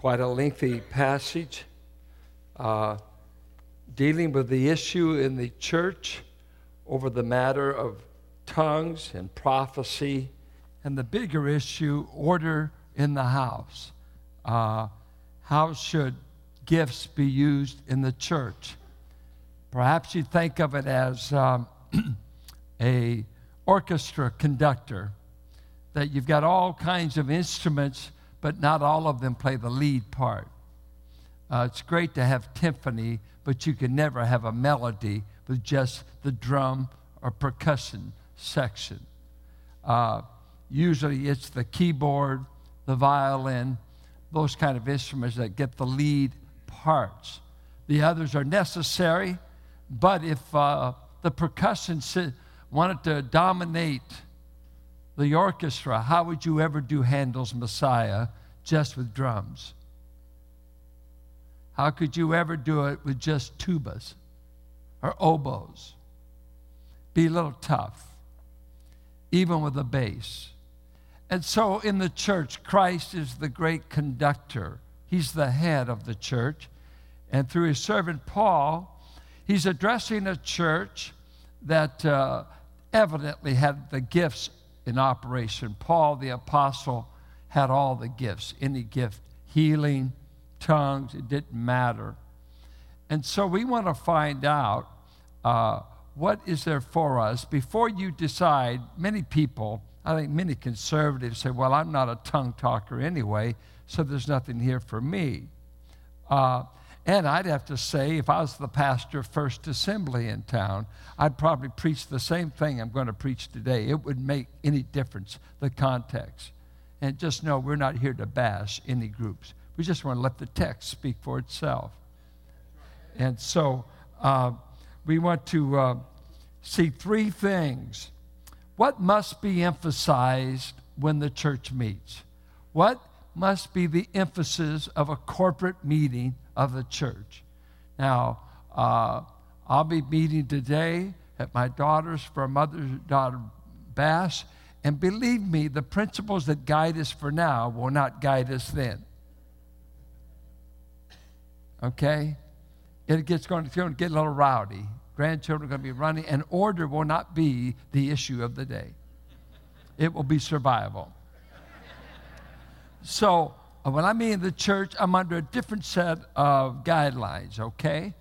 quite a lengthy passage uh, dealing with the issue in the church over the matter of tongues and prophecy, and the bigger issue, order in the house. Uh, how should gifts be used in the church? Perhaps you think of it as um, a orchestra conductor, that you've got all kinds of instruments, but not all of them play the lead part. Uh, it's great to have timpani, but you can never have a melody with just the drum or percussion section. Uh, usually it's the keyboard, the violin, those kind of instruments that get the lead parts. The others are necessary, but if uh, the percussion wanted to dominate the orchestra, how would you ever do Handel's Messiah just with drums? How could you ever do it with just tubas or oboes? Be a little tough, even with a bass. And so in the church, Christ is the great conductor. He's the head of the church. And through his servant Paul, he's addressing a church that uh, evidently had the gifts in operation. Paul, the apostle, had all the gifts any gift, healing, tongues, it didn't matter. And so we want to find out uh, what is there for us before you decide. Many people, I think many conservatives say, well, I'm not a tongue talker anyway, so there's nothing here for me. Uh, and I'd have to say, if I was the pastor of First Assembly in town, I'd probably preach the same thing I'm going to preach today. It wouldn't make any difference, the context. And just know we're not here to bash any groups. We just want to let the text speak for itself. And so uh, we want to uh, see three things. What must be emphasized when the church meets? What must be the emphasis of a corporate meeting of the church. Now, uh, I'll be meeting today at my daughter's for mother's daughter bash. And believe me, the principles that guide us for now will not guide us then. Okay? It gets going to get a little rowdy. Grandchildren are going to be running, and order will not be the issue of the day. It will be survival. So, Uh, when I'm in the church, I'm under a different set of guidelines, okay?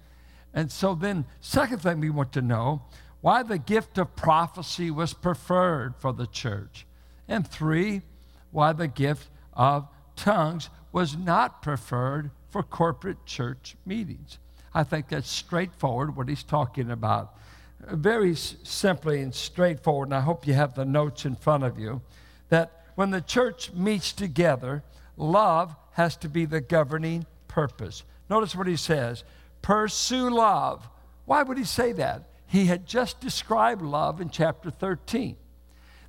And so then, second thing we want to know why the gift of prophecy was preferred for the church. And three, why the gift of tongues was not preferred for corporate church meetings. I think that's straightforward what he's talking about. Very simply and straightforward, and I hope you have the notes in front of you, that when the church meets together, love has to be the governing purpose. Notice what he says pursue love. Why would he say that? He had just described love in chapter 13.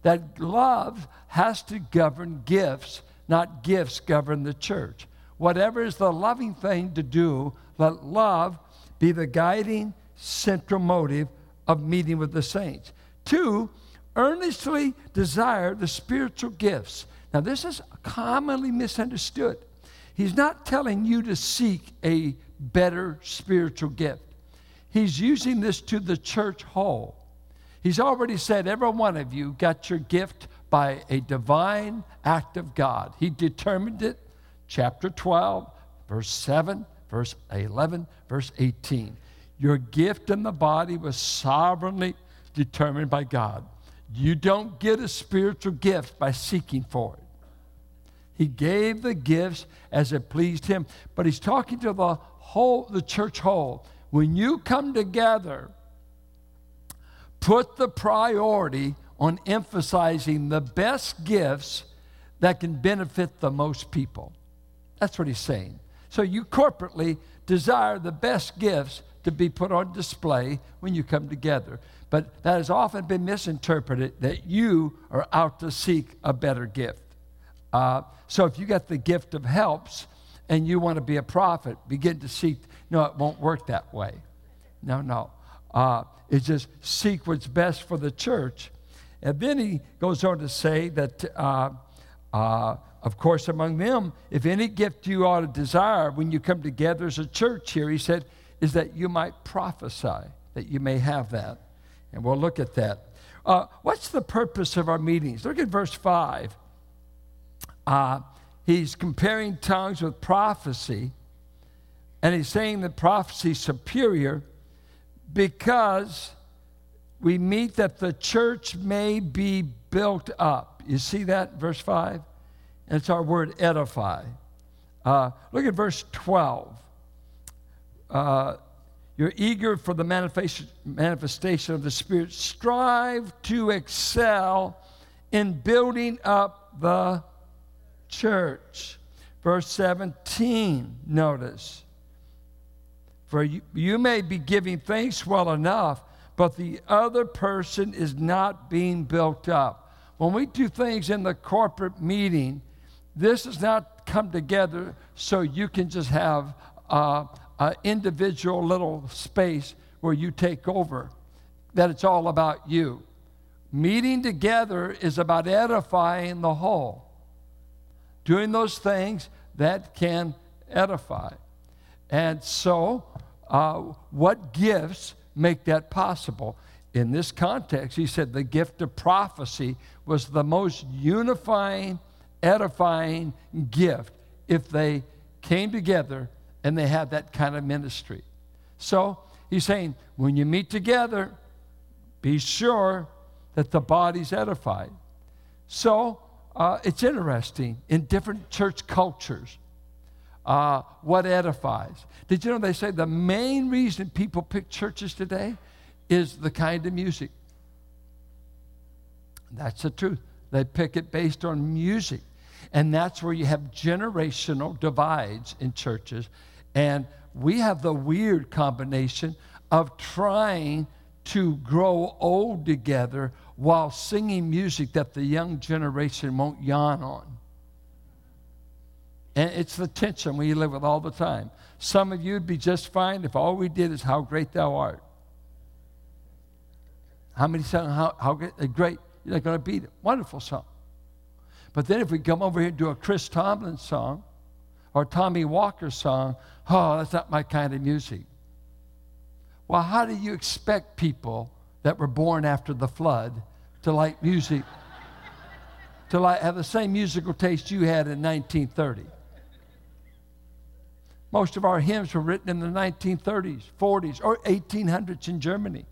That love has to govern gifts, not gifts govern the church. Whatever is the loving thing to do, let love be the guiding central motive of meeting with the saints. Two, earnestly desire the spiritual gifts. Now, this is commonly misunderstood. He's not telling you to seek a better spiritual gift, he's using this to the church whole. He's already said, every one of you got your gift by a divine act of God. He determined it, chapter 12, verse 7, verse 11, verse 18. Your gift in the body was sovereignly determined by God. You don't get a spiritual gift by seeking for it. He gave the gifts as it pleased him. But he's talking to the whole, the church whole. When you come together, put the priority on emphasizing the best gifts that can benefit the most people. That's what he's saying. So you corporately desire the best gifts to be put on display when you come together. But that has often been misinterpreted that you are out to seek a better gift. Uh, so if you got the gift of helps and you want to be a prophet, begin to seek. No, it won't work that way. No, no. Uh, it's just seek what's best for the church. And then he goes on to say that uh, uh, of course, among them, if any gift you ought to desire when you come together as a church here, he said, is that you might prophesy, that you may have that. And we'll look at that. Uh, what's the purpose of our meetings? Look at verse 5. Uh, he's comparing tongues with prophecy, and he's saying that prophecy is superior because we meet that the church may be built up. You see that, verse 5? And it's our word edify. Uh, look at verse 12. Uh, you're eager for the manifestation of the Spirit. Strive to excel in building up the church. Verse 17, notice. For you, you may be giving thanks well enough, but the other person is not being built up. When we do things in the corporate meeting, this does not come together so you can just have uh, an individual little space where you take over, that it's all about you. Meeting together is about edifying the whole. Doing those things that can edify. And so, uh, what gifts make that possible? In this context, he said the gift of prophecy was the most unifying, edifying gift if they came together and they have that kind of ministry. So he's saying, when you meet together, be sure that the body's edified. So uh, it's interesting in different church cultures uh, what edifies. Did you know they say the main reason people pick churches today is the kind of music? That's the truth. They pick it based on music. And that's where you have generational divides in churches. And we have the weird combination of trying to grow old together while singing music that the young generation won't yawn on. And it's the tension we live with all the time. Some of you would be just fine if all we did is How Great Thou Art. How many songs, how, how great, uh, great, you're not going to beat it. Wonderful song. But then if we come over here and do a Chris Tomlin song or Tommy Walker song, oh, that's not my kind of music. Well, how do you expect people that were born after the flood to like music, to like have the same musical taste you had in 1930? Most of our hymns were written in the 1930s, 40s, or 1800s in Germany.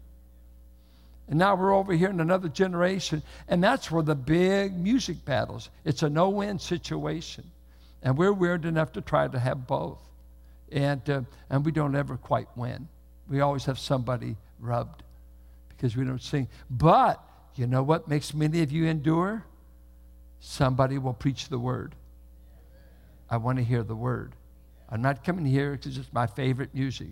And now we're over here in another generation, and that's where the big music battles. It's a no-win situation, and we're weird enough to try to have both, and uh, and we don't ever quite win. We always have somebody rubbed because we don't sing. But you know what makes many of you endure? Somebody will preach the word. I want to hear the word. I'm not coming here because it's my favorite music.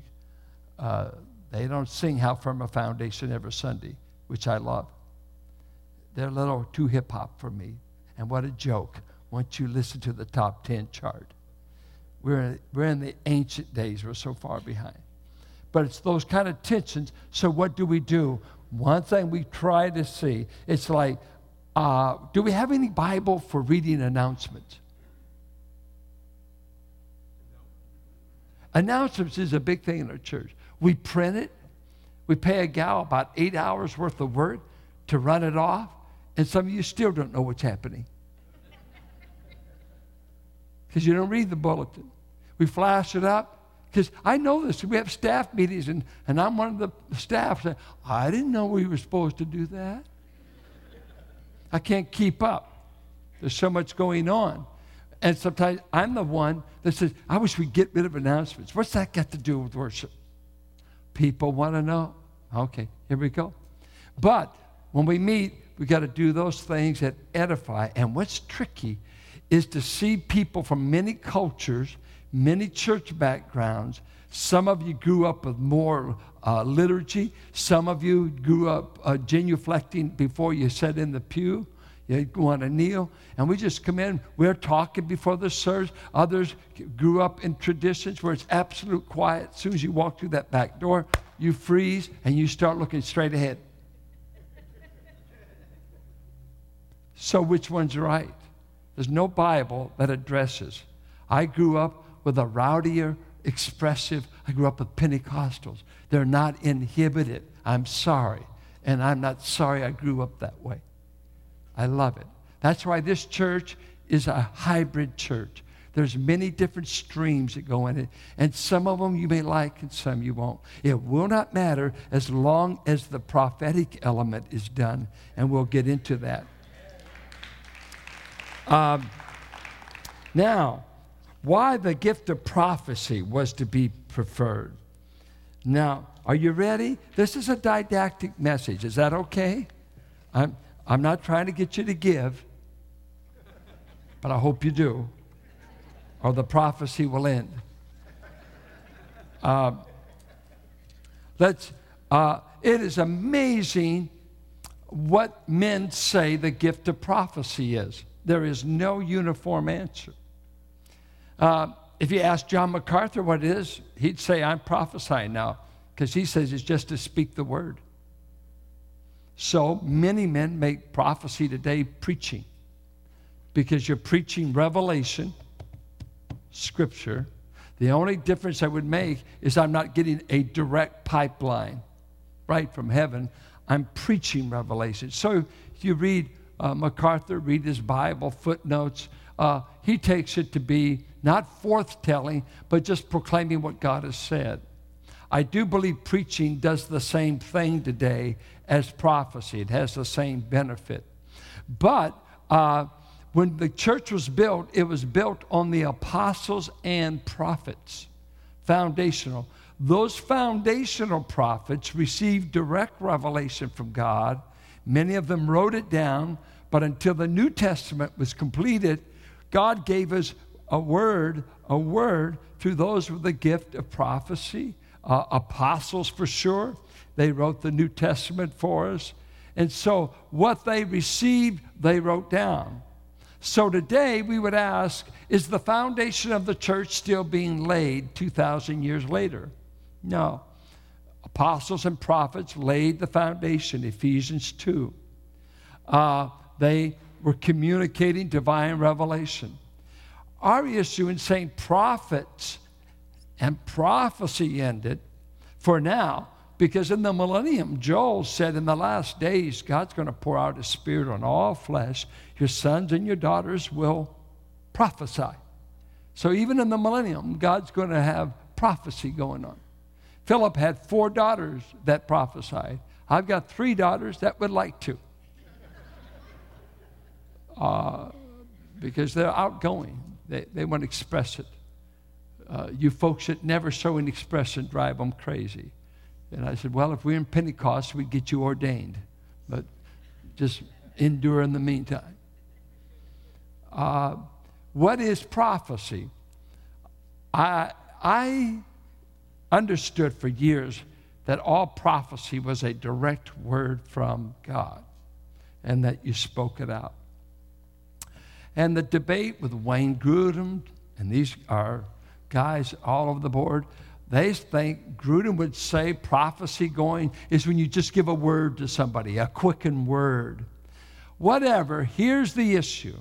Uh, they don't sing How Firm a Foundation every Sunday which I love. They're a little too hip hop for me. And what a joke once you listen to the top 10 chart. We're, we're in the ancient days, we're so far behind. But it's those kind of tensions. So, what do we do? One thing we try to see, it's like, uh, do we have any Bible for reading announcements? Announcements is a big thing in our church. We print it, we pay a gal about eight hours worth of work to run it off, and some of you still don't know what's happening. Because you don't read the bulletin. We flash it up. Because I know this. We have staff meetings, and, and I'm one of the staff. Saying, I didn't know we were supposed to do that. I can't keep up. There's so much going on. And sometimes I'm the one that says, I wish we'd get rid of announcements. What's that got to do with worship? People want to know. Okay, here we go. But when we meet, we got to do those things that edify. And what's tricky is to see people from many cultures, many church backgrounds. Some of you grew up with more uh, liturgy. Some of you grew up uh, genuflecting before you sat in the pew. You want to kneel. And we just come in, we're talking before the service. Others grew up in traditions where it's absolute quiet. As soon as you walk through that back door, you freeze and you start looking straight ahead. so, which one's right? There's no Bible that addresses. I grew up with a rowdier, expressive, I grew up with Pentecostals. They're not inhibited. I'm sorry. And I'm not sorry I grew up that way. I love it. That's why this church is a hybrid church. There's many different streams that go in it, and some of them you may like and some you won't. It will not matter as long as the prophetic element is done, and we'll get into that. Um, now, why the gift of prophecy was to be preferred. Now, are you ready? This is a didactic message. Is that okay? I'm, I'm not trying to get you to give, but I hope you do, or the prophecy will end. Uh, let's, uh, it is amazing what men say the gift of prophecy is. There is no uniform answer. Uh, if you ask John MacArthur what it is, he'd say, I'm prophesying now, because he says it's just to speak the word. So many men make prophecy today preaching, because you're preaching revelation, scripture. The only difference I would make is I'm not getting a direct pipeline right from heaven. I'm preaching revelation. So if you read uh, MacArthur, read his Bible, footnotes, uh, he takes it to be not forthtelling, but just proclaiming what God has said. I do believe preaching does the same thing today as prophecy, it has the same benefit. But uh, when the church was built, it was built on the apostles and prophets, foundational. Those foundational prophets received direct revelation from God. Many of them wrote it down, but until the New Testament was completed, God gave us a word, a word through those with the gift of prophecy, uh, apostles for sure. They wrote the New Testament for us. And so what they received, they wrote down. So today we would ask is the foundation of the church still being laid 2,000 years later? No. Apostles and prophets laid the foundation, Ephesians 2. Uh, they were communicating divine revelation. Our issue in saying prophets and prophecy ended for now, because in the millennium, Joel said, In the last days, God's going to pour out his spirit on all flesh. Your sons and your daughters will prophesy. So even in the millennium, God's going to have prophecy going on. Philip had four daughters that prophesied. I've got three daughters that would like to. Uh, because they're outgoing. They, they want to express it. Uh, you folks that never show an expression drive them crazy. And I said, Well, if we're in Pentecost, we'd get you ordained. But just endure in the meantime. Uh, what is prophecy? I, I understood for years that all prophecy was a direct word from God and that you spoke it out. And the debate with Wayne Grudem, and these are guys all over the board, they think Grudem would say prophecy going is when you just give a word to somebody, a quickened word. Whatever, here's the issue.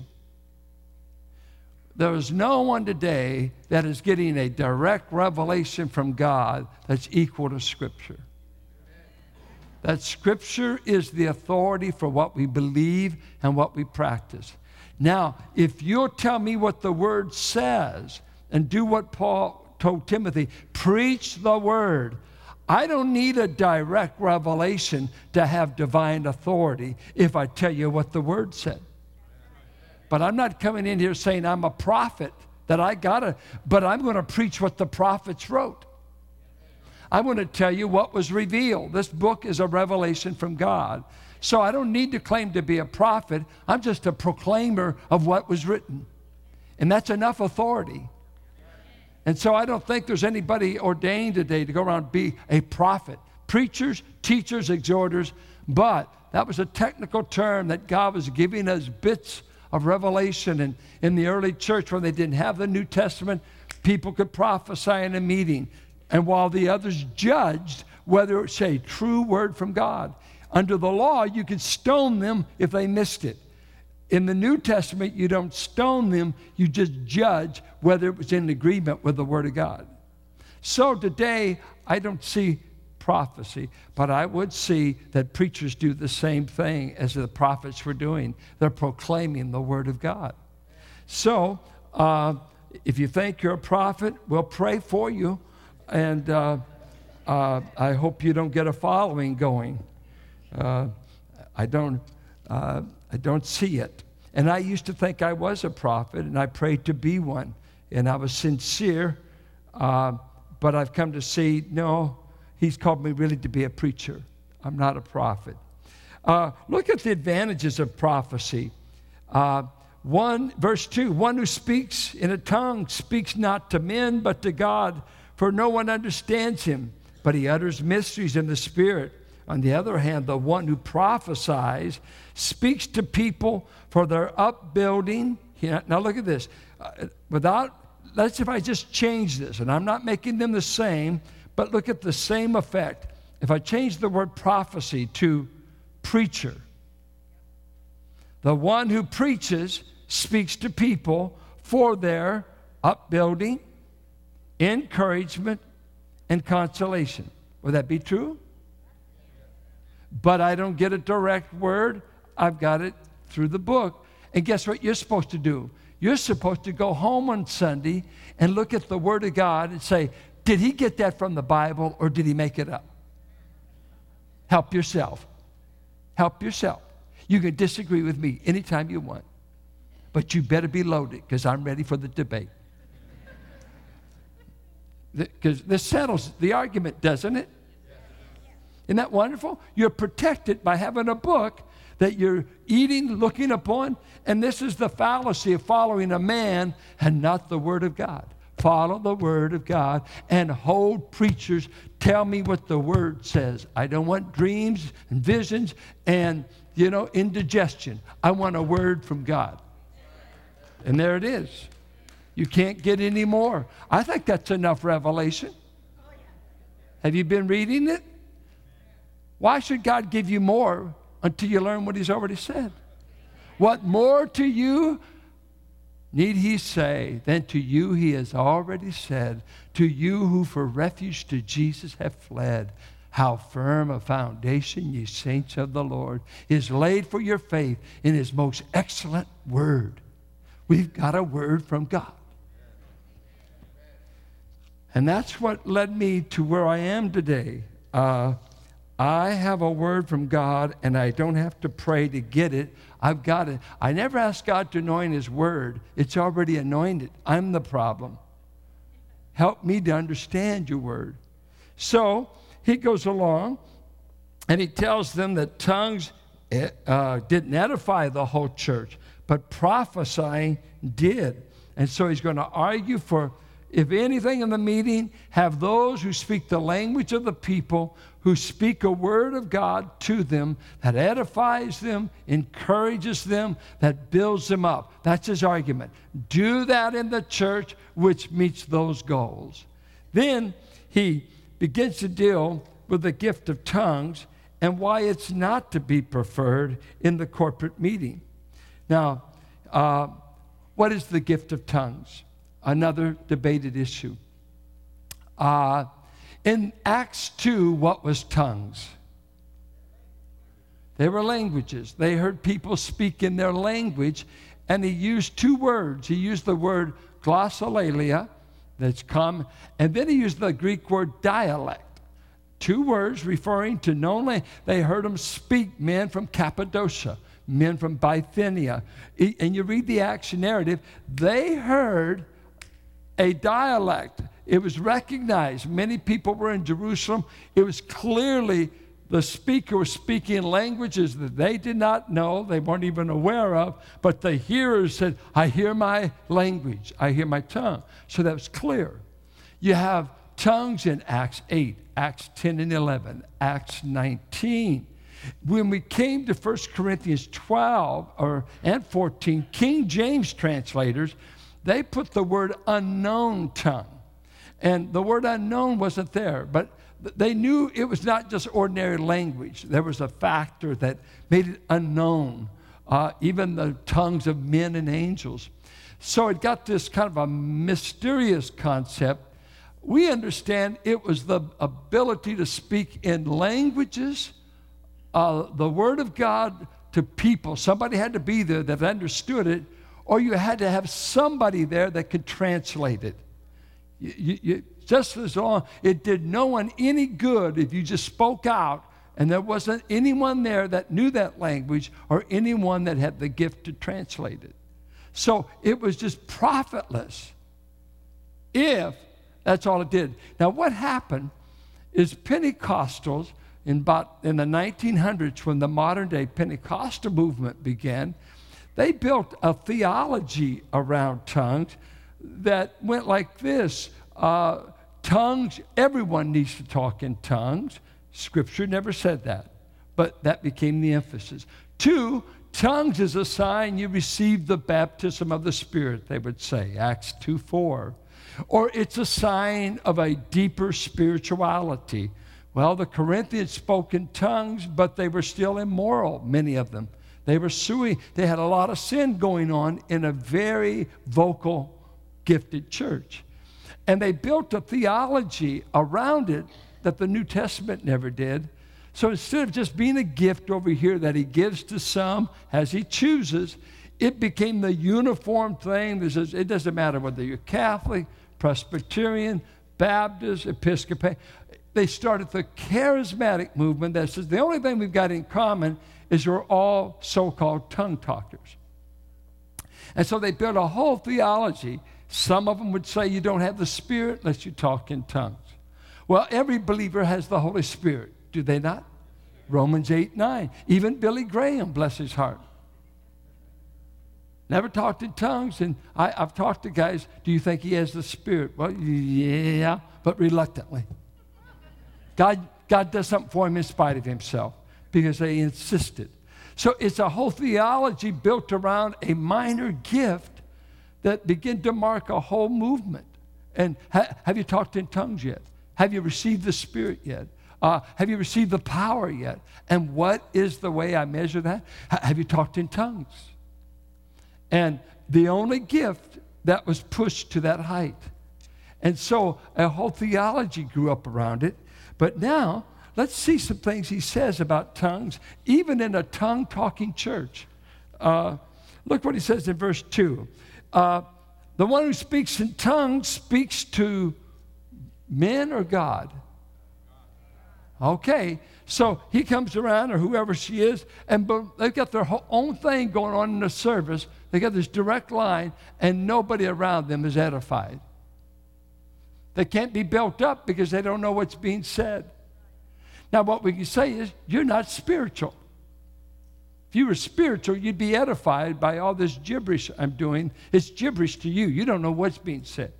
There is no one today that is getting a direct revelation from God that's equal to Scripture. That Scripture is the authority for what we believe and what we practice. Now, if you'll tell me what the word says and do what Paul told Timothy, preach the word. I don't need a direct revelation to have divine authority if I tell you what the word said. But I'm not coming in here saying I'm a prophet that I gotta, but I'm to preach what the prophets wrote. I want to tell you what was revealed. This book is a revelation from God. So I don't need to claim to be a prophet. I'm just a proclaimer of what was written. And that's enough authority. And so I don't think there's anybody ordained today to go around and be a prophet. Preachers, teachers, exhorters, but that was a technical term that God was giving us bits of revelation. And in the early church, when they didn't have the New Testament, people could prophesy in a meeting. And while the others judged whether it's a true word from God. Under the law, you could stone them if they missed it. In the New Testament, you don't stone them, you just judge whether it was in agreement with the Word of God. So today, I don't see prophecy, but I would see that preachers do the same thing as the prophets were doing. They're proclaiming the Word of God. So, uh, if you think you're a prophet, we'll pray for you. And uh, uh, I hope you don't get a following going. Uh, I don't. Uh, I don't see it. And I used to think I was a prophet, and I prayed to be one, and I was sincere. Uh, but I've come to see no, He's called me really to be a preacher. I'm not a prophet. Uh, look at the advantages of prophecy. Uh, one, verse 2 one who speaks in a tongue speaks not to men, but to God, for no one understands him, but he utters mysteries in the Spirit. On the other hand, the one who prophesies speaks to people for their upbuilding. Now, look at this. Uh, without, let's if I just change this, and I'm not making them the same, but look at the same effect. If I change the word prophecy to preacher, the one who preaches speaks to people for their upbuilding, encouragement, and consolation. Would that be true? but I don't get a direct word. I've got it through the book. And guess what you're supposed to do? You're supposed to go home on Sunday and look at the Word of God and say, Did he get that from the Bible or did he make it up? Help yourself. Help yourself. You can disagree with me anytime you want, but you better be loaded because I'm ready for the debate. Because this settles the argument, doesn't it? Isn't that wonderful? You're protected by having a book that you're eating, looking upon. And this is the fallacy of following a man and not the Word of God. Follow the Word of God and hold preachers. Tell me what the Word says. I don't want dreams and visions and, you know, indigestion. I want a Word from God. And there it is. You can't get any more. I think that's enough revelation. Have you been reading it? Why should God give you more until you learn what He's already said? What more to you need He say then to you He has already said? To you who for refuge to Jesus have fled. How firm a foundation, ye saints of the Lord, is laid for your faith in His most excellent word. We've got a word from God. And that's what led me to where I am today. Uh, I have a word from God and I don't have to pray to get it. I've got it. I never ask God to anoint His word, it's already anointed. I'm the problem. Help me to understand your word. So he goes along and he tells them that tongues eh, uh, didn't edify the whole church, but prophesying did. And so he's going to argue for if anything in the meeting, have those who speak the language of the people, who speak a word of God to them that edifies them, encourages them, that builds them up. That's his argument. Do that in the church which meets those goals. Then he begins to deal with the gift of tongues and why it's not to be preferred in the corporate meeting. Now, uh, what is the gift of tongues? Another debated issue. Uh, in Acts 2, what was tongues? They were languages. They heard people speak in their language, and he used two words. He used the word glossolalia, that's come, and then he used the Greek word dialect. Two words referring to known language. They heard them speak, men from Cappadocia, men from Bithynia. And you read the Acts narrative, they heard a dialect. It was recognized. Many people were in Jerusalem. It was clearly the speaker was speaking languages that they did not know, they weren't even aware of, but the hearers said, I hear my language, I hear my tongue. So that was clear. You have tongues in Acts 8, Acts 10 and 11, Acts 19. When we came to 1 Corinthians 12 or, and 14, King James translators they put the word unknown tongue. And the word unknown wasn't there, but they knew it was not just ordinary language. There was a factor that made it unknown. uh, even the tongues of men and angels. So it got this kind of a mysterious concept. We understand it was the ability to speak in languages, uh, the Word of God to people. Somebody had to be there that understood it, or you had to have somebody there that could translate it. You, you, you, just as long, it did no one any good if you just spoke out and there wasn't anyone there that knew that language or anyone that had the gift to translate it. So it was just profitless if that's all it did. Now, what happened is Pentecostals in about in the 1900s when the modern day Pentecostal movement began, they built a theology around tongues that went like this. Uh, tongues, everyone needs to talk in tongues. Scripture never said that, but that became the emphasis. Two, tongues is a sign you receive the baptism of the Spirit, they would say, Acts 2 4. Or it's a sign of a deeper spirituality. Well, the Corinthians spoke in tongues, but they were still immoral, many of them. They were suing, they had a lot of sin going on in a very vocal, gifted church. And they built a theology around it that the New Testament never did. So instead of just being a gift over here that he gives to some as he chooses, it became the uniform thing that says it doesn't matter whether you're Catholic, Presbyterian, Baptist, Episcopal. They started the charismatic movement that says the only thing we've got in common is you're all so called tongue talkers. And so they built a whole theology. Some of them would say you don't have the Spirit unless you talk in tongues. Well, every believer has the Holy Spirit, do they not? Romans 8 9. Even Billy Graham, bless his heart. Never talked in tongues, and I, have talked to guys, do you think he has the Spirit? Well, yeah, but reluctantly. God, God does something for him in spite of himself because they insisted. So it's a whole theology built around a minor gift that began to mark a whole movement. And ha- have you talked in tongues yet? Have you received the Spirit yet? Uh, have you received the power yet? And what is the way I measure that? H- have you talked in tongues? And the only gift that was pushed to that height. And so a whole theology grew up around it. But now, let's see some things he says about tongues, even in a tongue talking church. Uh, look what he says in verse 2. Uh, the one who speaks in tongues speaks to Men or God? Okay, so he comes around, or whoever she is, and they've got their own thing going on in the service. They got this direct line, and nobody around them is edified. They can't be built up because they don't know what's being said. Now, what we can say is, you're not spiritual. If you were spiritual, you'd be edified by all this gibberish I'm doing. It's gibberish to you. You don't know what's being said.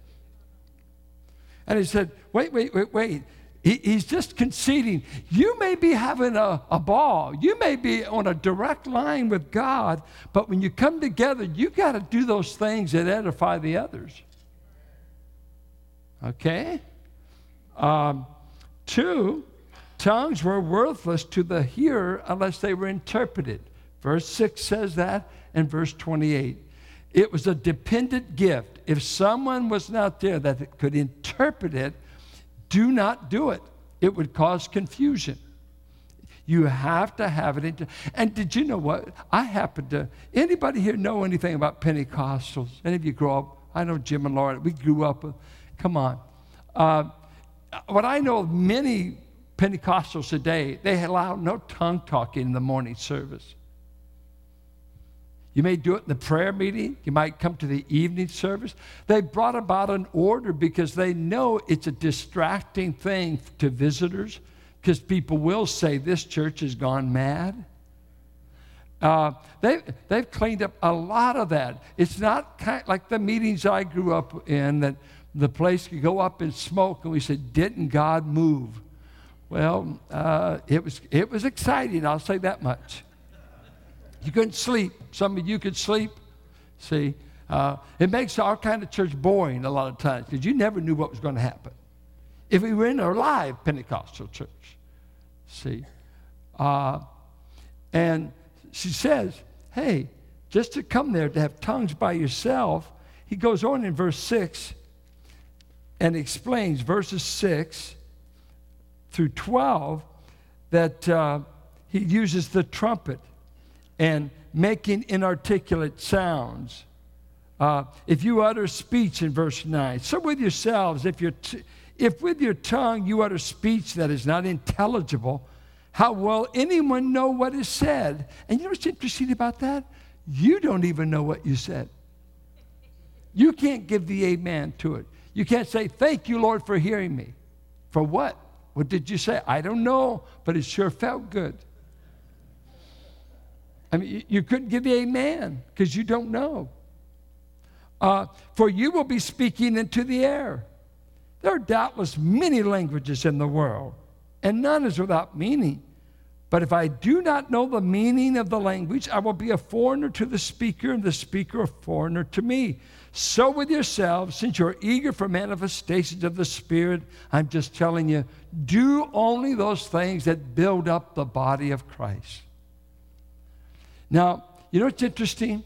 And he said, Wait, wait, wait, wait. He, he's just conceding. You may be having a, a ball, you may be on a direct line with God, but when you come together, you got to do those things that edify the others. Okay? Um, two, tongues were worthless to the hearer unless they were interpreted. Verse 6 says that, and verse 28. It was a dependent gift. If someone was not there that could interpret it, do not do it. It would cause confusion. You have to have it. Into, and did you know what? I happen to. Anybody here know anything about Pentecostals? Any of you grow up? I know Jim and Laura. We grew up. come on. Uh, what I know of many Pentecostals today, they allow no tongue talking in the morning service. You may do it in the prayer meeting. You might come to the evening service. They brought about an order because they know it's a distracting thing to visitors because people will say this church has gone mad. Uh, they, they've cleaned up a lot of that. It's not kind of like the meetings I grew up in that the place could go up in smoke, and we said, Didn't God move? Well, uh, it, was, it was exciting, I'll say that much. You couldn't sleep. Some of you could sleep. See, uh, it makes our kind of church boring a lot of times because you never knew what was going to happen. If we were in a live Pentecostal church, see, uh, and she says, hey, just to come there to have tongues by yourself, he goes on in verse 6 and explains verses 6 through 12 that uh, he uses the trumpet and making inarticulate sounds. Uh, if you utter speech in verse 9, so with yourselves, if, you're t- if with your tongue you utter speech that is not intelligible, how will anyone know what is said? And you know what's interesting about that? You don't even know what you said. You can't give the amen to it. You can't say, Thank you, Lord, for hearing me. For what? What did you say? I don't know, but it sure felt good. I mean, you couldn't give the amen because you don't know. Uh, for you will be speaking into the air. There are doubtless many languages in the world, and none is without meaning. But if I do not know the meaning of the language, I will be a foreigner to the speaker, and the speaker a foreigner to me. So with yourselves, since you're eager for manifestations of the Spirit, I'm just telling you, do only those things that build up the body of Christ. Now, you know what's interesting?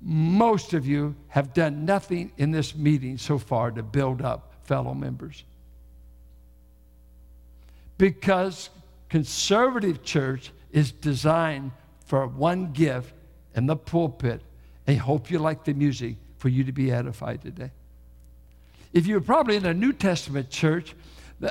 Most of you have done nothing in this meeting so far to build up fellow members. Because conservative church is designed for one gift in the pulpit. I hope you like the music for you to be edified today. If you were probably in a New Testament church,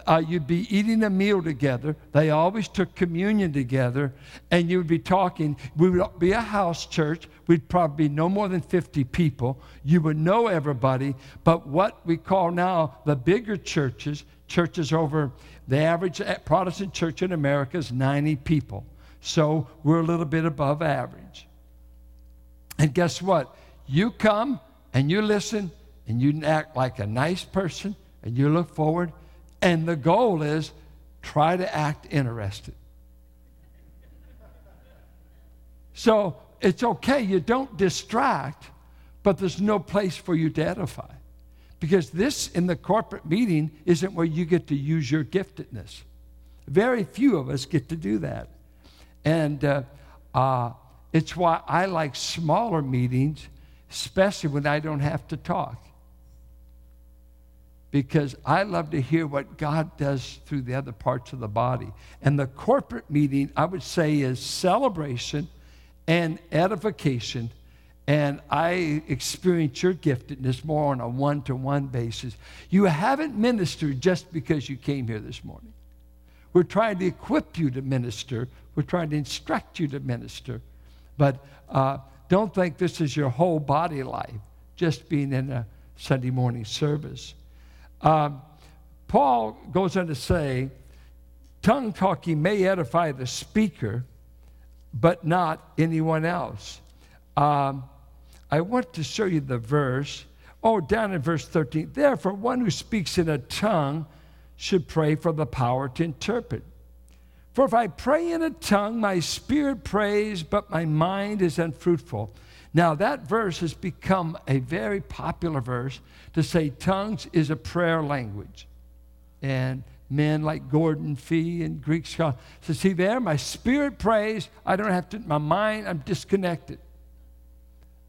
uh, you'd be eating a meal together. They always took communion together, and you would be talking. We would be a house church. We'd probably be no more than 50 people. You would know everybody, but what we call now the bigger churches, churches over the average Protestant church in America is 90 people. So we're a little bit above average. And guess what? You come and you listen and you act like a nice person and you look forward and the goal is try to act interested. So it's okay, you don't distract, but there's no place for you to edify. Because this in the corporate meeting isn't where you get to use your giftedness. Very few of us get to do that. And uh, uh, it's why I like smaller meetings, especially when I don't have to talk because I love to hear what God does through the other parts of the body. And the corporate meeting, I would say, is celebration and edification. And I experience your giftedness more on a one to one basis. You haven't ministered just because you came here this morning. We're trying to equip you to minister, we're trying to instruct you to minister. But uh, don't think this is your whole body life, just being in a Sunday morning service. Um, Paul goes on to say, tongue talking may edify the speaker, but not anyone else. Um, I want to show you the verse. Oh, down in verse 13. Therefore, one who speaks in a tongue should pray for the power to interpret. For if I pray in a tongue, my spirit prays, but my mind is unfruitful. Now, that verse has become a very popular verse to say tongues is a prayer language. And men like Gordon Fee and Greek scholars say, see there, my spirit prays. I don't have to, my mind, I'm disconnected.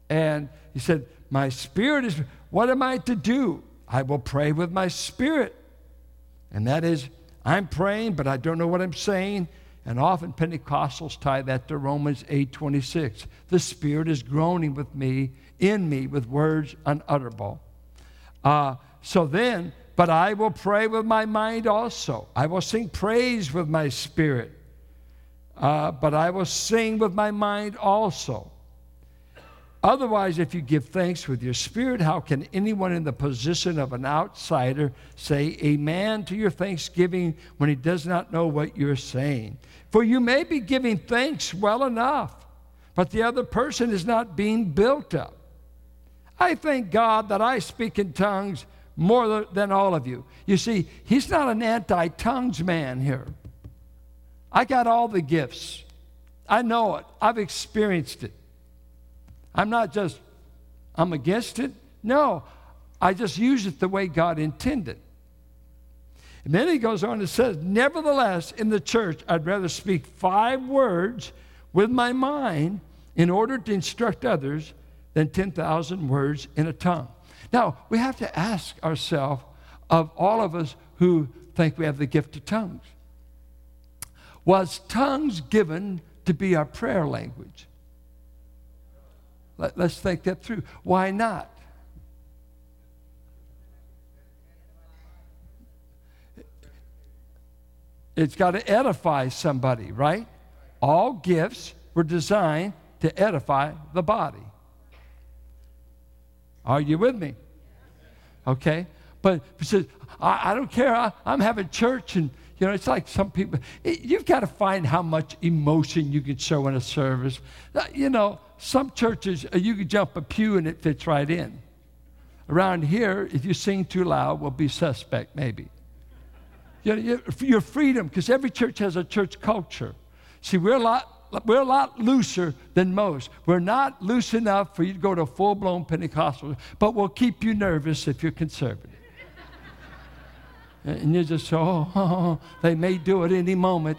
And he said, my spirit is, what am I to do? I will pray with my spirit. And that is, I'm praying, but I don't know what I'm saying. And often Pentecostals tie that to Romans 8:26. The Spirit is groaning with me, in me, with words unutterable. Uh, so then, but I will pray with my mind also. I will sing praise with my spirit. Uh, but I will sing with my mind also. Otherwise, if you give thanks with your spirit, how can anyone in the position of an outsider say amen to your thanksgiving when he does not know what you're saying? For you may be giving thanks well enough, but the other person is not being built up. I thank God that I speak in tongues more than all of you. You see, he's not an anti tongues man here. I got all the gifts. I know it. I've experienced it. I'm not just, I'm against it. No, I just use it the way God intended. And then he goes on and says, Nevertheless, in the church, I'd rather speak five words with my mind in order to instruct others than 10,000 words in a tongue. Now, we have to ask ourselves of all of us who think we have the gift of tongues was tongues given to be our prayer language? Let, us think that through. Why not? It's got to edify somebody, right? All gifts were designed to edify the body. Are you with me? Okay? But he says, I, I don't care. I, am having church, and you know, it's like some people. It, you've got to find how much emotion you can show in a service. You know, some churches uh, you can jump a pew and it fits right in. Around here, if you sing too loud, we'll be suspect maybe. Your freedom, because every church has a church culture. See, we're a lot we're a lot looser than most. We're not loose enough for you to go to full blown Pentecostal, but we'll keep you nervous if you're conservative. and you just oh, oh, they may do it any moment.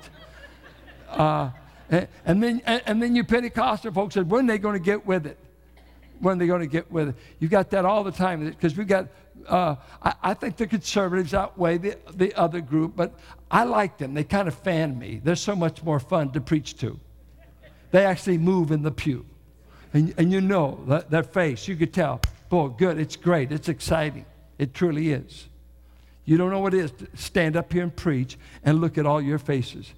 Uh, and, then, and, and then you Pentecostal folks said, when are they going to get with it? When are they going to get with it? You got that all the time because we got uh, I, I, think the conservatives outweigh the, the other group, but I like them. They kind of fan me. They're so much more fun to preach to. They actually move in the pew. And, and you know that, their face, you could tell, boy, good, it's great, it's exciting. It truly is. You don't know what it is to stand up here and preach and look at all your faces.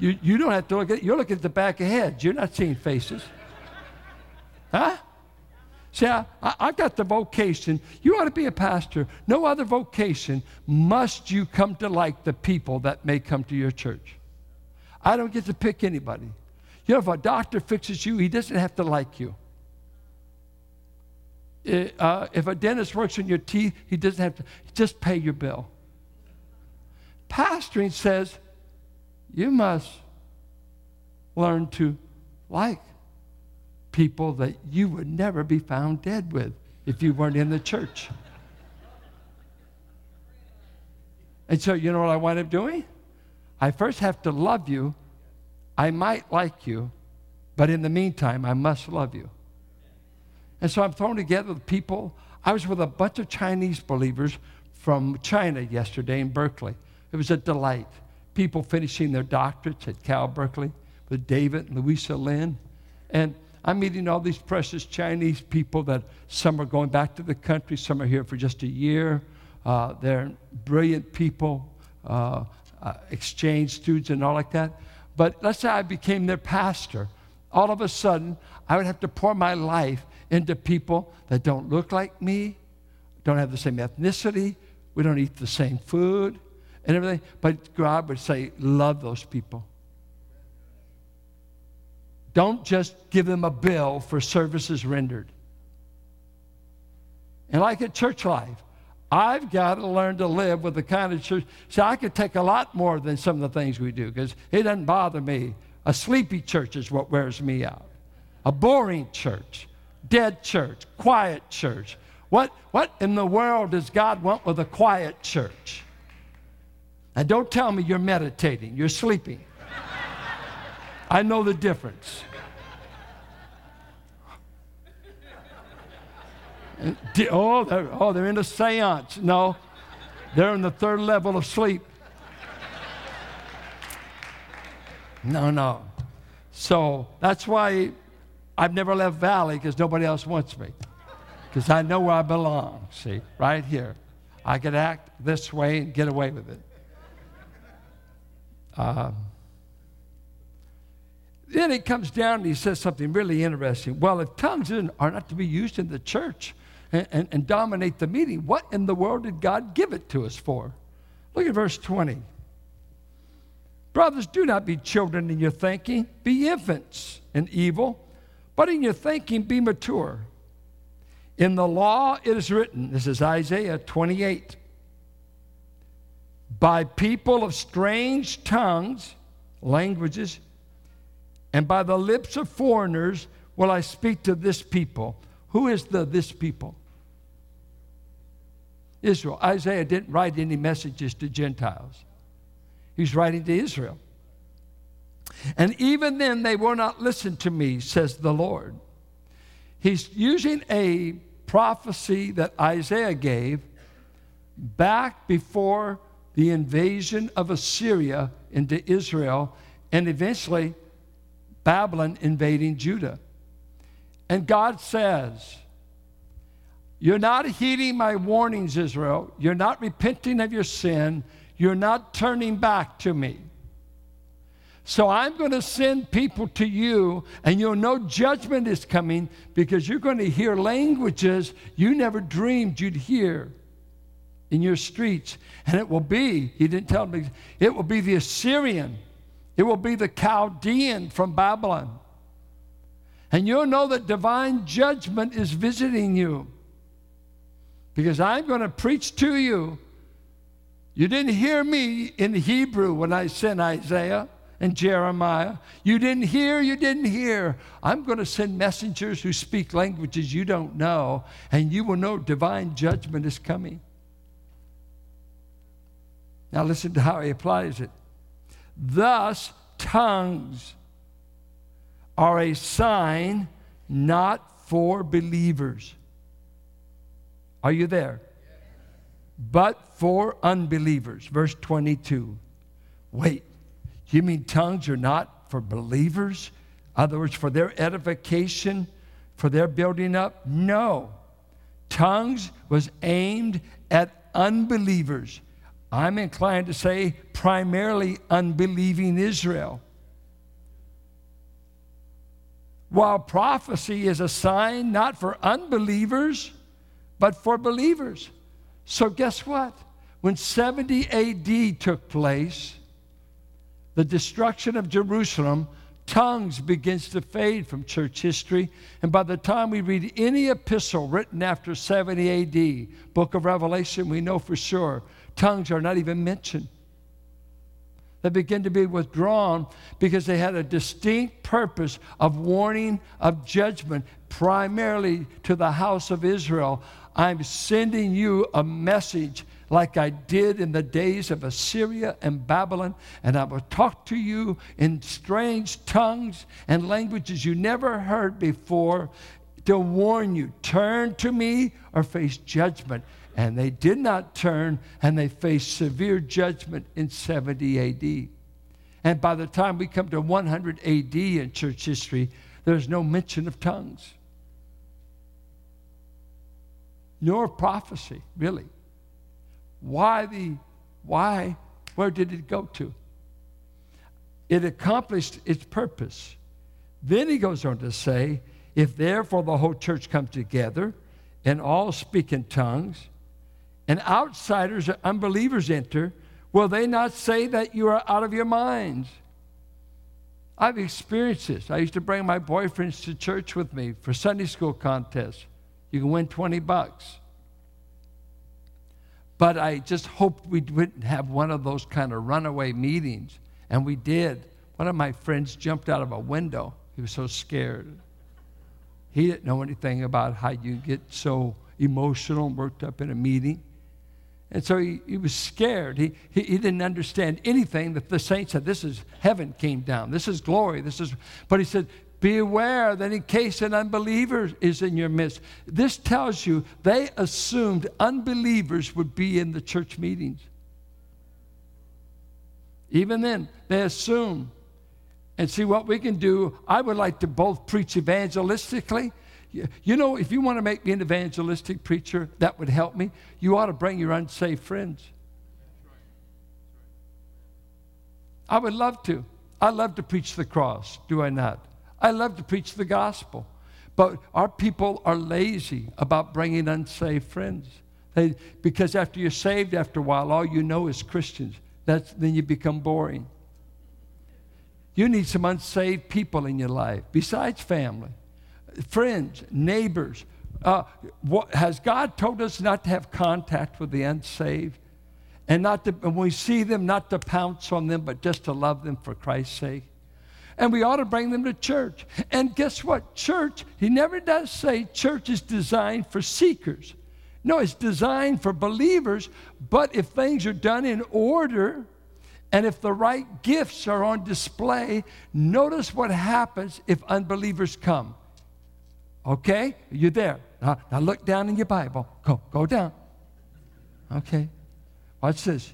You, you don't have to look at, you're looking at the back of heads. You're not seeing faces. Huh? See, I, have got the vocation. You ought to be a pastor. No other vocation must you come to like the people that may come to your church. I don't get to pick anybody. You know, if a doctor fixes you, he doesn't have to like you. Uh, if a dentist works on your teeth, he doesn't have to just pay your bill. Pastoring says you must learn to like people that you would never be found dead with if you weren't in the church. And so, you know what I wind up doing? I first have to love you. I might like you, but in the meantime, I must love you. And so I'm thrown together with people. I was with a bunch of Chinese believers from China yesterday in Berkeley. It was a delight. People finishing their doctorates at Cal Berkeley with David and Louisa Lin. And I'm meeting all these precious Chinese people that some are going back to the country, some are here for just a year. Uh, they're brilliant people. Uh, uh, exchange students and all like that. But let's say I became their pastor. All of a sudden, I would have to pour my life into people that don't look like me, don't have the same ethnicity, we don't eat the same food, and everything. But God would say, love those people. Don't just give them a bill for services rendered. And like at church life, I've got to learn to live with the kind of church. See, I could take a lot more than some of the things we do because it doesn't bother me. A sleepy church is what wears me out. A boring church, dead church, quiet church. What, what in the world does God want with a quiet church? And don't tell me you're meditating, you're sleeping. I know the difference. Oh, they're, oh, they're in a seance. No, they're in the third level of sleep. No, no. So that's why I've never left Valley because nobody else wants me. Because I know where I belong, see, right here. I could act this way and get away with it. Um, then he comes down and he says something really interesting. Well, if tongues are not to be used in the church, and, and, and dominate the meeting. What in the world did God give it to us for? Look at verse 20. Brothers, do not be children in your thinking, be infants in evil, but in your thinking be mature. In the law it is written, this is Isaiah 28, by people of strange tongues, languages, and by the lips of foreigners will I speak to this people. Who is the this people? Israel. Isaiah didn't write any messages to Gentiles, he's writing to Israel. And even then, they will not listen to me, says the Lord. He's using a prophecy that Isaiah gave back before the invasion of Assyria into Israel and eventually Babylon invading Judah. And God says, You're not heeding my warnings, Israel. You're not repenting of your sin. You're not turning back to me. So I'm going to send people to you, and you'll know judgment is coming because you're going to hear languages you never dreamed you'd hear in your streets. And it will be, he didn't tell me, it will be the Assyrian, it will be the Chaldean from Babylon. And you'll know that divine judgment is visiting you because I'm going to preach to you. You didn't hear me in Hebrew when I sent Isaiah and Jeremiah. You didn't hear, you didn't hear. I'm going to send messengers who speak languages you don't know, and you will know divine judgment is coming. Now, listen to how he applies it. Thus, tongues are a sign not for believers. Are you there? But for unbelievers. Verse 22. Wait, you mean tongues are not for believers? In other words, for their edification, for their building up? No. Tongues was aimed at unbelievers. I'm inclined to say primarily unbelieving Israel. While prophecy is a sign not for unbelievers, but for believers. So, guess what? When 70 AD took place, the destruction of Jerusalem, tongues begins to fade from church history. And by the time we read any epistle written after 70 AD, book of Revelation, we know for sure tongues are not even mentioned. They begin to be withdrawn because they had a distinct purpose of warning of judgment, primarily to the house of Israel. I'm sending you a message like I did in the days of Assyria and Babylon, and I will talk to you in strange tongues and languages you never heard before to warn you turn to me or face judgment. And they did not turn, and they faced severe judgment in 70 AD. And by the time we come to 100 AD in church history, there's no mention of tongues, nor prophecy, really. Why the, why, where did it go to? It accomplished its purpose. Then he goes on to say, if therefore the whole church comes together and all speak in tongues, and outsiders or unbelievers enter, will they not say that you are out of your minds? I've experienced this. I used to bring my boyfriends to church with me for Sunday school contests. You can win 20 bucks. But I just hoped we wouldn't have one of those kind of runaway meetings. And we did. One of my friends jumped out of a window. He was so scared. He didn't know anything about how you get so emotional and worked up in a meeting. And so he, he was scared. He, he, he, didn't understand anything that the saints said. This is heaven came down. This is glory. This is, but he said, be aware that in case an unbeliever is in your midst, this tells you they assumed unbelievers would be in the church meetings. Even then, they assume. And see what we can do. I would like to both preach evangelistically. You know, if you want to make me an evangelistic preacher, that would help me. You ought to bring your unsaved friends. I would love to. I love to preach the cross, do I not? I love to preach the gospel. But our people are lazy about bringing unsaved friends. They, because after you're saved, after a while, all you know is Christians. That's, then you become boring. You need some unsaved people in your life, besides family, friends, neighbors. Uh, what, has God told us not to have contact with the unsaved? And not to, when we see them, not to pounce on them, but just to love them for Christ's sake? and we ought to bring them to church. And guess what? Church, he never does say church is designed for seekers. No, it's designed for believers, but if things are done in order And if the right gifts are on display, notice what happens if unbelievers come. Okay? You're there. Now, now look down in your Bible. Go, go down. Okay. Watch this.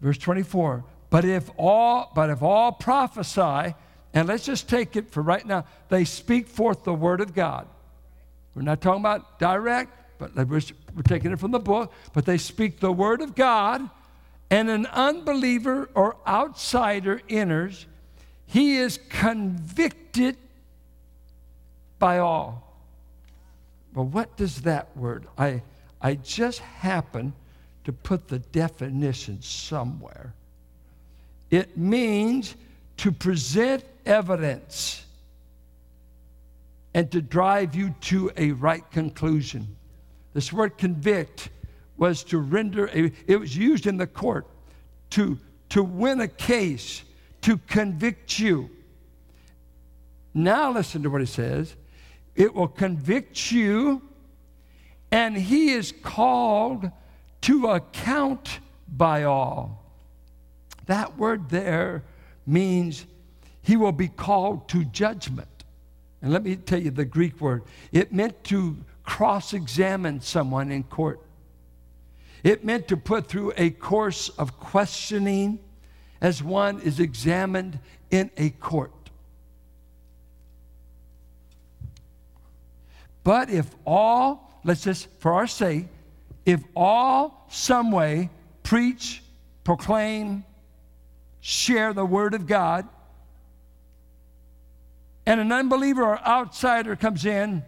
Verse 24. But if all, but if all prophesy, and let's just take it for right now, they speak forth the word of God. We're not talking about direct, but we're, we're taking it from the book. But they speak the word of God, and an unbeliever or outsider enters, he is convicted by all. But what does that word? I, I just happen to put the definition somewhere. It means to present evidence and to drive you to a right conclusion. This word convict was to render a, it was used in the court to, to win a case, to convict you. Now listen to what he says. It will convict you, and he is called to account by all. That word there means he will be called to judgment. And let me tell you the Greek word. It meant to cross examine someone in court. It meant to put through a course of questioning as one is examined in a court. But if all, let's just, for our sake, if all some way preach, proclaim, share the word of God, and an unbeliever or outsider comes in,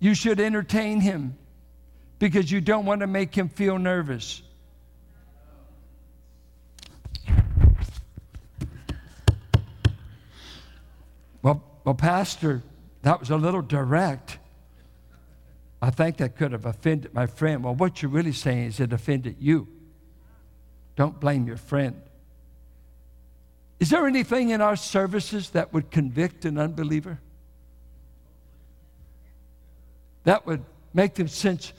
you should entertain him because you don't want to make him feel nervous. Well, well, Pastor, that was a little direct. I think that could have offended my friend. Well, what you're really saying is it offended you. Don't blame your friend. Is there anything in our services that would convict an unbeliever? That would make them sense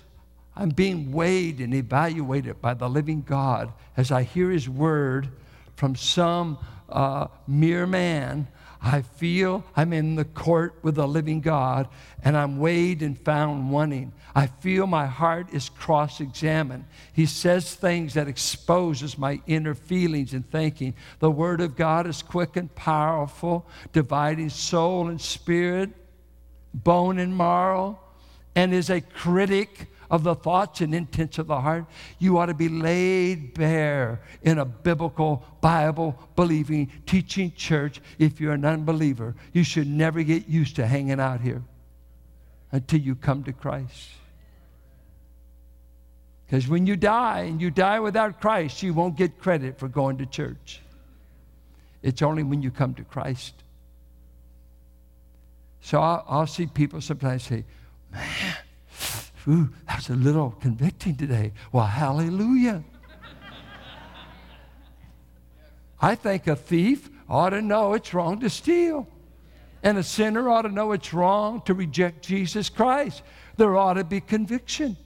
I'm being weighed and evaluated by the living God as I hear His word from some uh, mere man I feel I'm in the court with the living God and I'm weighed and found wanting. I feel my heart is cross-examined. He says things that exposes my inner feelings and thinking. The word of God is quick and powerful, dividing soul and spirit, bone and marrow, and is a critic of the thoughts and intents of the heart. You ought to be laid bare in a biblical, Bible believing, teaching church. If you're an unbeliever, you should never get used to hanging out here until you come to Christ. Because when you die and you die without Christ, you won't get credit for going to church. It's only when you come to Christ. So I'll, I'll see people sometimes say, man, Ooh, that was a little convicting today. Well, hallelujah. I think a thief ought to know it's wrong to steal. And a sinner ought to know it's wrong to reject Jesus Christ. There ought to be conviction.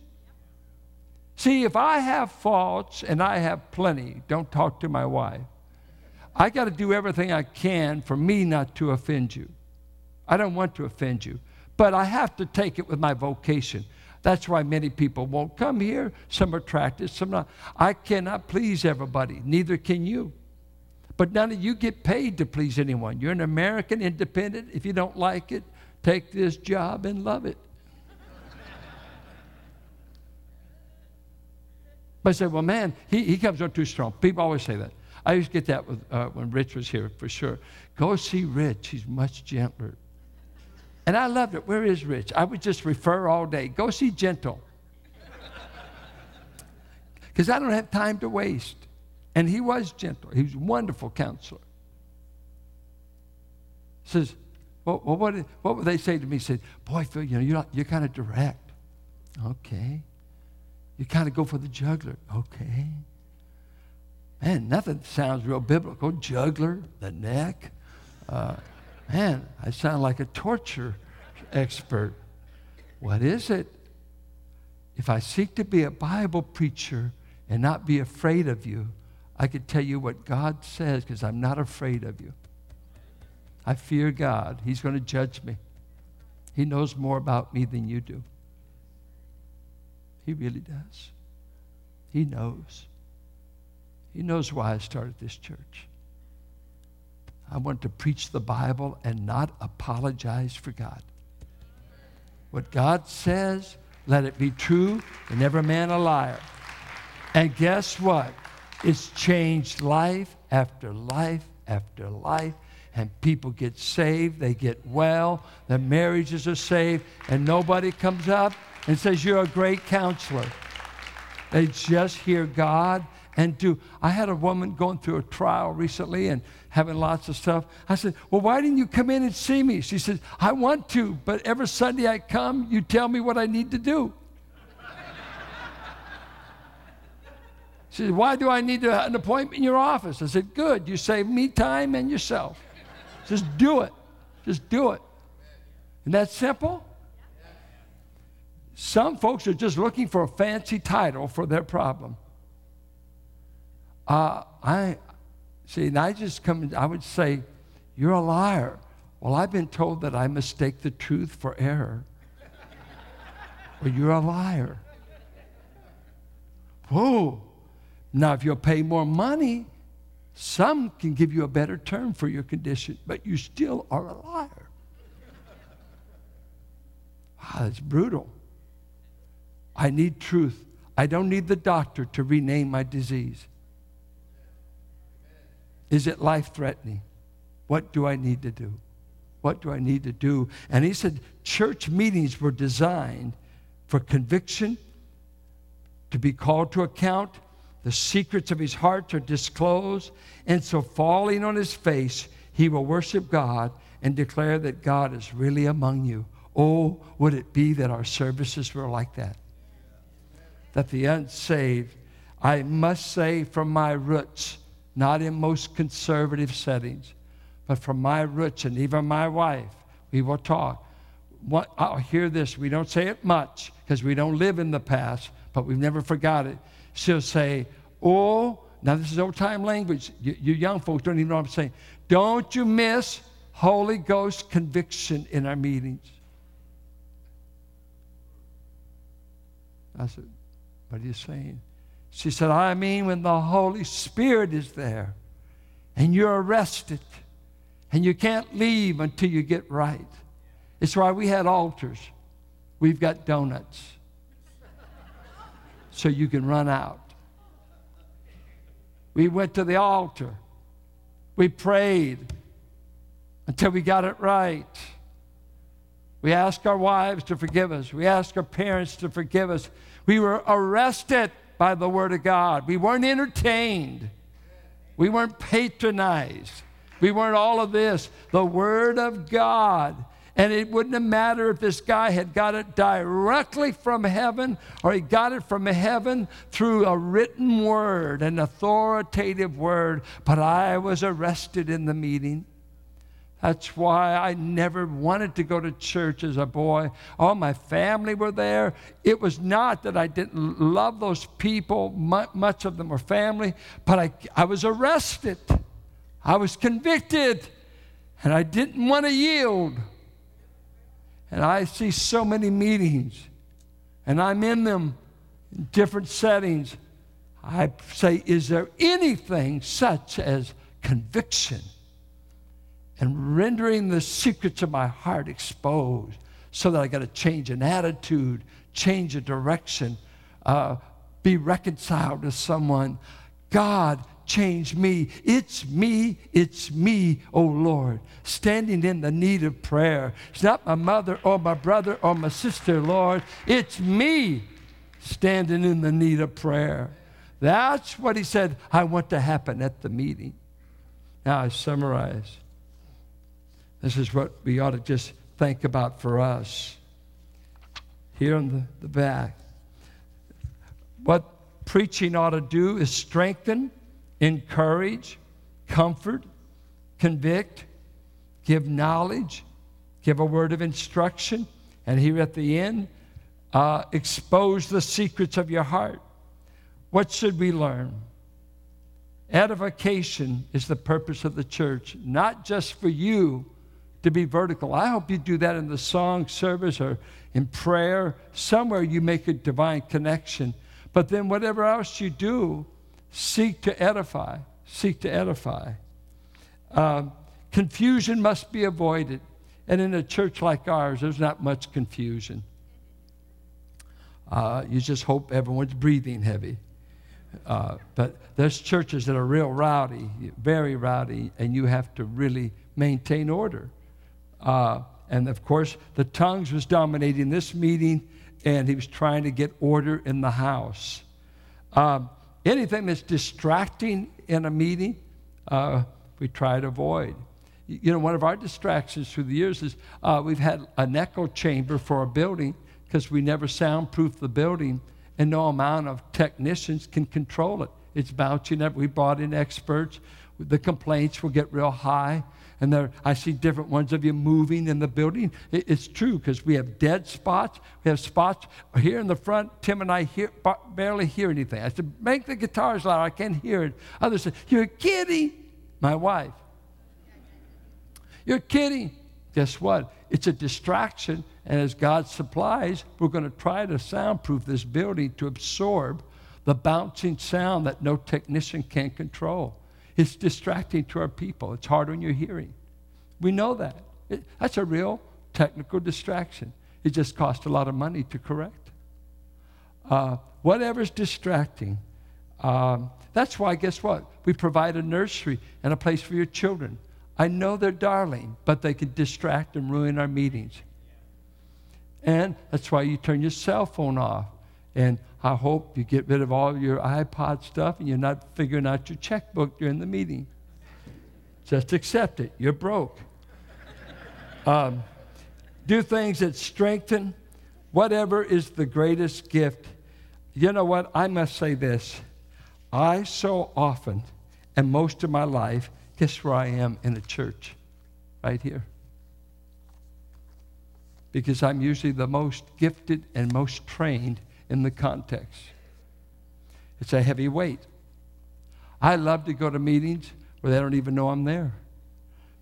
See, if I have faults, and I have plenty, don't talk to my wife. I got to do everything I can for me not to offend you. I don't want to offend you, but I have to take it with my vocation. That's why many people won't come here. Some are attracted, some not. I cannot please everybody, neither can you. But none of you get paid to please anyone. You're an American independent. If you don't like it, take this job and love it. But I said, well, man, he, he comes on too strong. People always say that. I used to get that with, uh, when Rich was here, for sure. Go see Rich. He's much gentler. And I loved it. Where is Rich? I would just refer all day. Go see Gentle. Because I don't have time to waste. And he was gentle. He was a wonderful counselor. Says, well, well what, what would they say to me? He said, boy, Phil, you know, you're, you're kind of direct. Okay. You kind of go for the juggler. Okay. Man, nothing sounds real biblical. Juggler, the neck. Uh, Man, I sound like a torture expert. What is it? If I seek to be a Bible preacher and not be afraid of you, I could tell you what God says because I'm not afraid of you. I fear God. He's going to judge me. He knows more about me than you do. He really does. He knows. He knows why I started this church. I want to preach the Bible and not apologize for God. What God says, let it be true, and every man a liar. And guess what? It's changed life after life after life and people get saved, they get well, their marriages are saved, and nobody comes up and says, You're a great counselor. They just hear God and do. I had a woman going through a trial recently and having lots of stuff. I said, Well, why didn't you come in and see me? She said, I want to, but every Sunday I come, you tell me what I need to do. She said, Why do I need an appointment in your office? I said, Good. You save me time and yourself. Just do it. Just do it. Isn't that simple? Some folks are just looking for a fancy title for their problem. Uh, I see, and I just come, I would say, You're a liar. Well, I've been told that I mistake the truth for error. well, you're a liar. Whoa. Now, if you'll pay more money, some can give you a better term for your condition, but you still are a liar. Wow, that's brutal. I need truth. I don't need the doctor to rename my disease. Is it life threatening? What do I need to do? What do I need to do? And he said church meetings were designed for conviction, to be called to account, the secrets of his heart are disclosed. And so, falling on his face, he will worship God and declare that God is really among you. Oh, would it be that our services were like that? That the unsaved, I must say from my roots, not in most conservative settings, but from my roots and even my wife, we will talk. What, I'll hear this. We don't say it much because we don't live in the past, but we've never forgot it she'll say, Oh, now this is old time language. You, you, young folks don't even know what I'm saying. Don't you miss Holy Ghost conviction in our meetings. I said, What are you saying? She said, I mean, when the Holy Spirit is there and you're arrested and you can't leave until you get right. It's why we had altars. We've got donuts so you can run out. We went to the altar. We prayed until we got it right. We asked our wives to forgive us. We asked our parents to forgive us. We were arrested by the Word of God. We weren't entertained. We weren't patronized. We weren't all of this. The Word of God and it wouldn't have mattered if this guy had got it directly from heaven or he got it from heaven through a written word, an authoritative word. But I was arrested in the meeting. That's why I never wanted to go to church as a boy. All my family were there. It was not that I didn't love those people, much of them were family, but I, I was arrested. I was convicted, and I didn't want to yield. And I see so many meetings, and I'm in them in different settings. I say, is there anything such as conviction and rendering the secrets of my heart exposed so that I got to change an attitude, change a direction, uh, be reconciled to someone? God change me. It's me, it's me, oh Lord, standing in the need of prayer. It's not my mother or my brother or my sister, Lord. It's me standing in the need of prayer. That's what he said I want to happen at the meeting. Now I summarize. This is what we ought to just think about for us. Here in the, the back. What preaching ought to do is strengthen encourage, comfort, convict, give knowledge, give a word of instruction, and here at the end, uh, expose the secrets of your heart. What should we learn? Edification is the purpose of the church, not just for you to be vertical. I hope you do that in the song service or in prayer. Somewhere you make a divine connection. But then, whatever else you do, seek to edify. Seek to edify. Uh, confusion must be avoided. And in a church like ours, there's not much confusion. Uh, you just hope everyone's breathing heavy. Uh, but there's churches that are real rowdy, very rowdy, and you have to really maintain order. Uh, and of course, the tongues was dominating this meeting, and he was trying to get order in the house. Um, anything that's distracting in a meeting, uh, we try to avoid. You know, one of our distractions through the years is uh, we've had an echo chamber for a building because we never soundproof the building, and no amount of technicians can control it. It's bouncing. Up. We brought in experts. The complaints will get real high and there, I see different ones of you moving in the building. It, it's true because we have dead spots. We have spots here in the front. Tim and I hear, barely hear anything. I said, make the guitars loud. I can't hear it. Others say, you're kidding. My wife. You're kidding. Guess what? It's a distraction. And as God supplies, we're going to try to soundproof this building to absorb the bouncing sound that no technician can control. It's distracting to our people. It's hard on your hearing. We know that. It, that's a real technical distraction. It just costs a lot of money to correct. Uh, whatever's distracting. Um, that's why, guess what? We provide a nursery and a place for your children. I know they're darling, but they can distract and ruin our meetings. And that's why you turn your cell phone off. And I hope you get rid of all your iPod stuff and you're not figuring out your checkbook during the meeting. Just accept it. You're broke. Um, do things that strengthen. Whatever is the greatest gift. You know what? I must say this. I so often, and most of my life, guess where I am in the church? Right here. Because I'm usually the most gifted and most trained in the context. It's a heavy weight. I love to go to meetings where they don't even know I'm there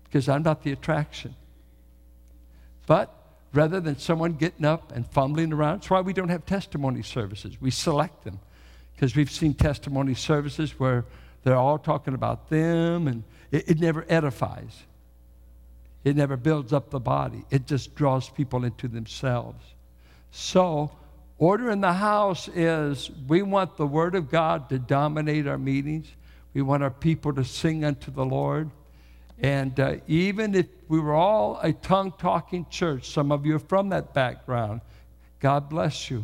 because I'm not the attraction. But rather than someone getting up and fumbling around, that's why we don't have testimony services. We select them because we've seen testimony services where they're all talking about them and it, it never edifies. It never builds up the body. It just draws people into themselves. So Order in the house is we want the Word of God to dominate our meetings. We want our people to sing unto the Lord. And uh, even if we were all a tongue talking church, some of you are from that background, God bless you.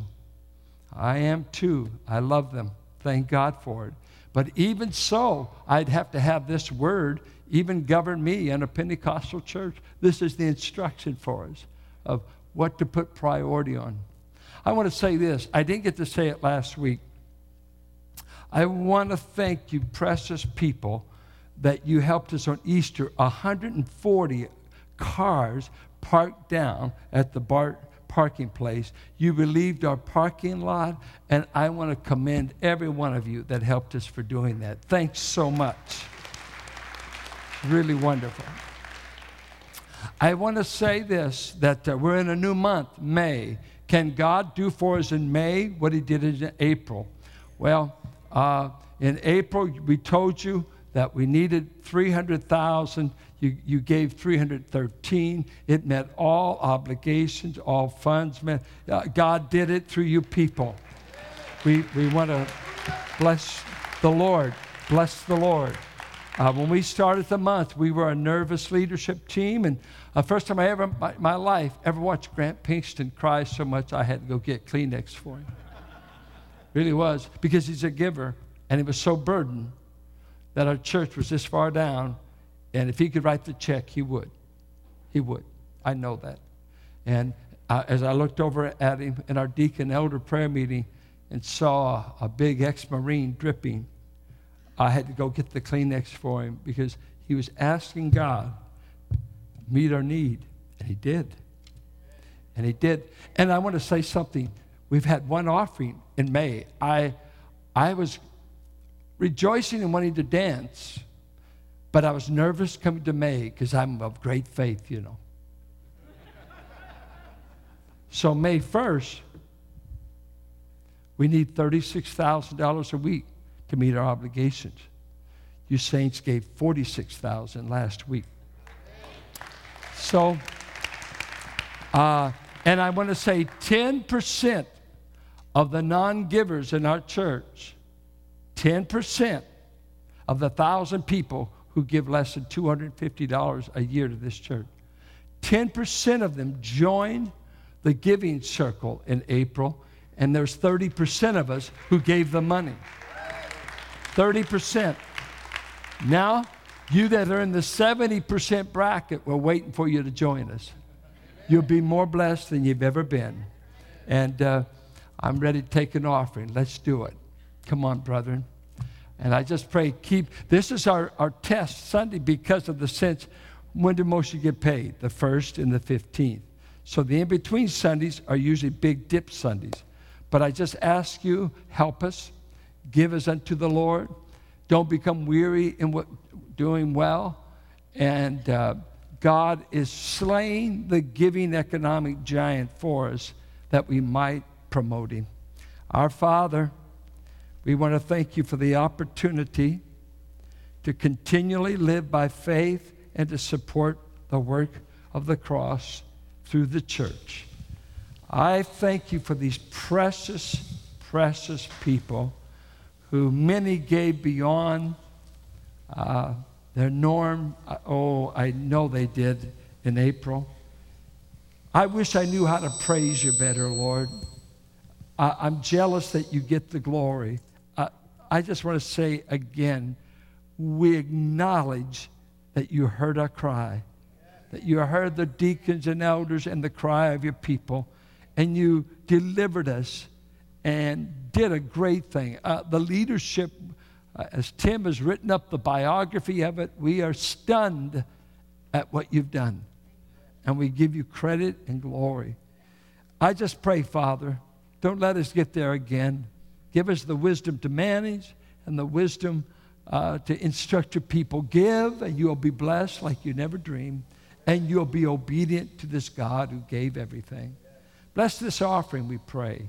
I am too. I love them. Thank God for it. But even so, I'd have to have this word even govern me in a Pentecostal church. This is the instruction for us of what to put priority on. I want to say this. I didn't get to say it last week. I want to thank you, precious people, that you helped us on Easter. 140 cars parked down at the bar parking place. You relieved our parking lot, and I want to commend every one of you that helped us for doing that. Thanks so much. Really wonderful. I want to say this that uh, we're in a new month, May. Can God do for us in May what He did in April? Well, uh, in April, we told you that we needed 300,000. You, you gave 313. It met all obligations, all funds. Met, uh, God did it through you people. We, we want to bless the Lord. Bless the Lord. Uh, when we started the month, we were a nervous leadership team, and uh, first time I ever, my, my life, ever watched Grant Pinkston cry so much I had to go get Kleenex for him. really was, because he's a giver, and he was so burdened that our church was this far down, and if he could write the check, he would. He would. I know that. And uh, as I looked over at him in our deacon elder prayer meeting and saw a big ex Marine dripping, I had to go get the Kleenex for him because he was asking God meet our need. And he did. And he did. And I want to say something. We've had one offering in May. I, I was rejoicing and wanting to dance, but I was nervous coming to May because I'm of great faith, you know. so, May 1st, we need $36,000 a week to meet our obligations. You saints gave 46,000 last week. So, uh, and I want to say 10% of the non givers in our church, 10% of the thousand people who give less than $250 a year to this church, 10% of them joined the giving circle in April, and there's 30% of us who gave the money. 30%. Now, you that are in the 70% bracket, we're waiting for you to join us. You'll be more blessed than you've ever been. And uh, I'm ready to take an offering. Let's do it. Come on, brethren. And I just pray, keep, this is our, our test Sunday because of the sense, when do most you get paid? The first and the 15th. So the in between Sundays are usually big dip Sundays. But I just ask you, help us, give us unto the Lord. Don't become weary in what doing well. And uh, God is slaying the giving economic giant for us that we might promote him. Our Father, we want to thank you for the opportunity to continually live by faith and to support the work of the cross through the church. I thank you for these precious, precious people who many gave beyond uh, their norm. Oh, I know they did in April. I wish I knew how to praise you better, Lord. Uh, I'm jealous that you get the glory. I just want to say again we acknowledge that you heard our cry, that you heard the deacons and elders and the cry of your people, and you delivered us and did a great thing. Uh, the leadership, uh, as Tim has written up the biography of it, we are stunned at what you've done. And we give you credit and glory. I just pray, Father, don't let us get there again. Give us the wisdom to manage and the wisdom uh, to instruct your people. Give, and you'll be blessed like you never dreamed. And you'll be obedient to this God who gave everything. Bless this offering, we pray.